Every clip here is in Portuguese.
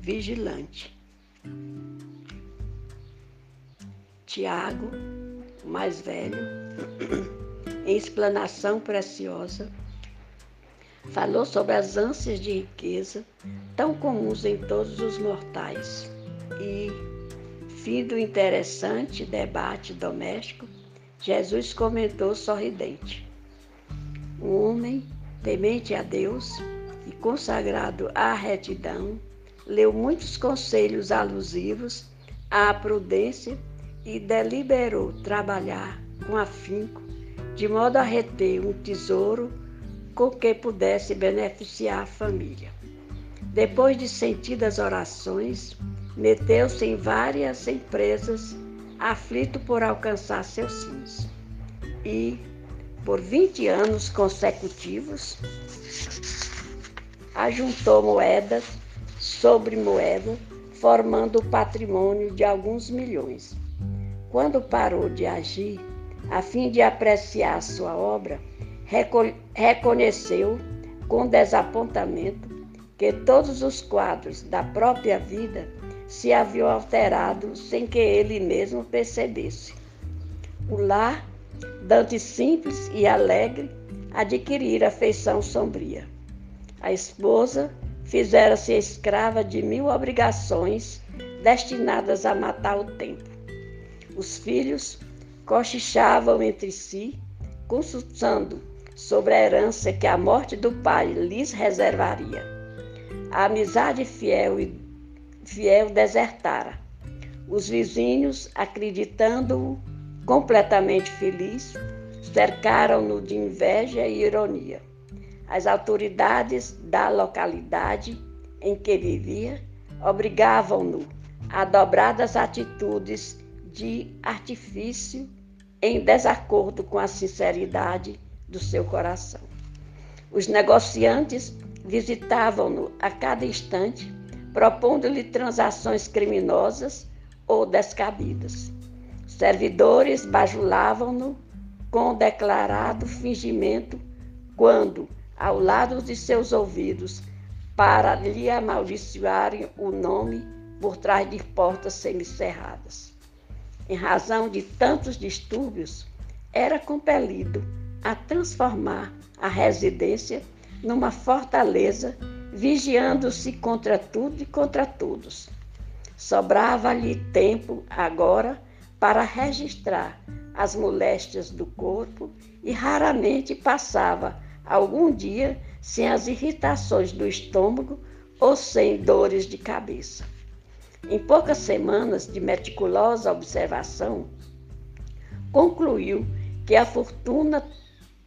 vigilante. Tiago, o mais velho, em explanação preciosa, falou sobre as ânsias de riqueza tão comuns em todos os mortais e, fim do interessante debate doméstico, Jesus comentou sorridente: Um homem temente a Deus consagrado à retidão, leu muitos conselhos alusivos à prudência e deliberou trabalhar com afinco, de modo a reter um tesouro com que pudesse beneficiar a família. Depois de sentidas orações, meteu-se em várias empresas, aflito por alcançar seus fins. E, por 20 anos consecutivos, ajuntou moedas sobre moeda, formando o patrimônio de alguns milhões. Quando parou de agir, a fim de apreciar sua obra, reconheceu com desapontamento que todos os quadros da própria vida se haviam alterado sem que ele mesmo percebesse. O lar, dante simples e alegre, adquirira feição sombria. A esposa fizera-se escrava de mil obrigações destinadas a matar o tempo. Os filhos cochichavam entre si, consultando sobre a herança que a morte do pai lhes reservaria. A amizade fiel e fiel desertara. Os vizinhos, acreditando-o completamente feliz, cercaram-no de inveja e ironia. As autoridades da localidade em que vivia obrigavam-no a dobradas atitudes de artifício em desacordo com a sinceridade do seu coração. Os negociantes visitavam-no a cada instante, propondo-lhe transações criminosas ou descabidas. Servidores bajulavam-no com declarado fingimento quando, ao lado de seus ouvidos, para lhe amaldiçoarem o nome por trás de portas semicerradas em razão de tantos distúrbios, era compelido a transformar a residência numa fortaleza, vigiando-se contra tudo e contra todos. Sobrava-lhe tempo agora para registrar as moléstias do corpo e raramente passava algum dia sem as irritações do estômago ou sem dores de cabeça. Em poucas semanas de meticulosa observação, concluiu que a fortuna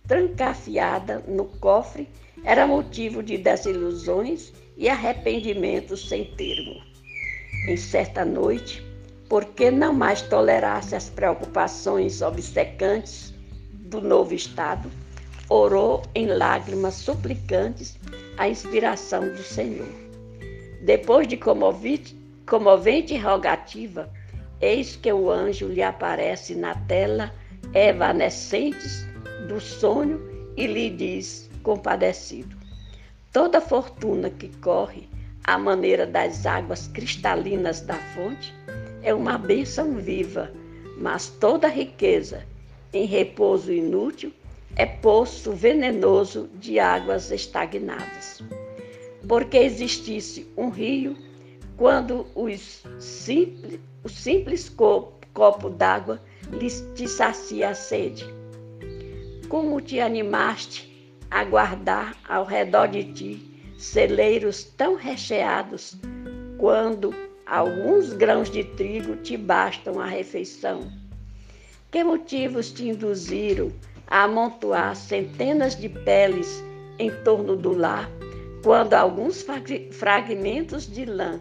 trancafiada no cofre era motivo de desilusões e arrependimentos sem termo. Em certa noite, porque não mais tolerasse as preocupações obcecantes do novo Estado, orou em lágrimas suplicantes a inspiração do Senhor. Depois de comovente rogativa, eis que o anjo lhe aparece na tela evanescentes do sonho e lhe diz, compadecido: Toda fortuna que corre à maneira das águas cristalinas da fonte é uma bênção viva, mas toda riqueza em repouso inútil é poço venenoso de águas estagnadas. Porque existisse um rio quando os simples, o simples copo, copo d'água te sacia a sede. Como te animaste a guardar ao redor de ti celeiros tão recheados, quando alguns grãos de trigo te bastam a refeição? Que motivos te induziram a amontoar centenas de peles em torno do lar, quando alguns fragmentos de lã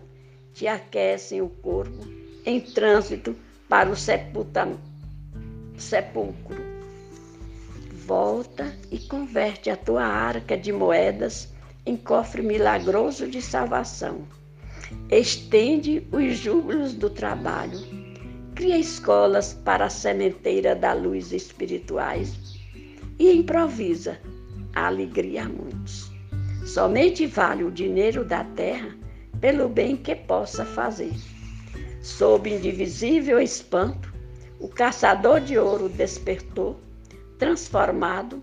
te aquecem o corpo em trânsito para o sepulcro. Volta e converte a tua arca de moedas em cofre milagroso de salvação. Estende os júbilos do trabalho. Cria escolas para a sementeira da luz espirituais e improvisa a alegria a muitos. Somente vale o dinheiro da terra pelo bem que possa fazer. Sob indivisível espanto, o caçador de ouro despertou, transformado,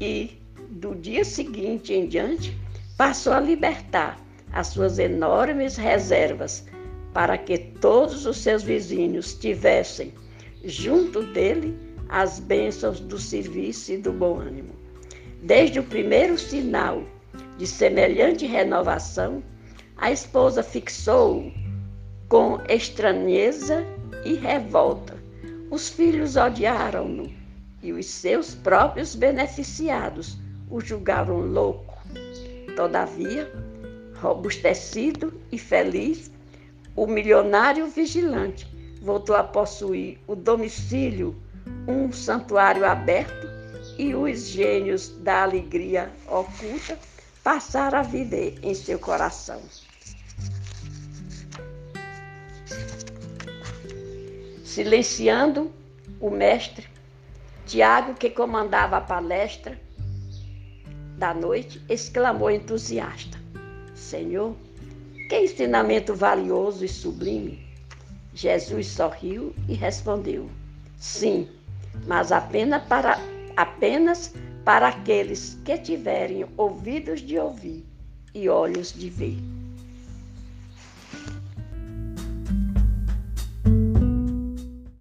e, do dia seguinte em diante, passou a libertar as suas enormes reservas para que todos os seus vizinhos tivessem junto dele as bênçãos do serviço e do bom ânimo. Desde o primeiro sinal de semelhante renovação, a esposa fixou-o com estranheza e revolta. Os filhos odiaram-no e os seus próprios beneficiados o julgaram louco. Todavia, robustecido e feliz, o milionário vigilante voltou a possuir o domicílio, um santuário aberto e os gênios da alegria oculta passaram a viver em seu coração. Silenciando o mestre, Tiago, que comandava a palestra da noite, exclamou entusiasta: Senhor, que ensinamento valioso e sublime! Jesus sorriu e respondeu: Sim, mas apenas para, apenas para aqueles que tiverem ouvidos de ouvir e olhos de ver.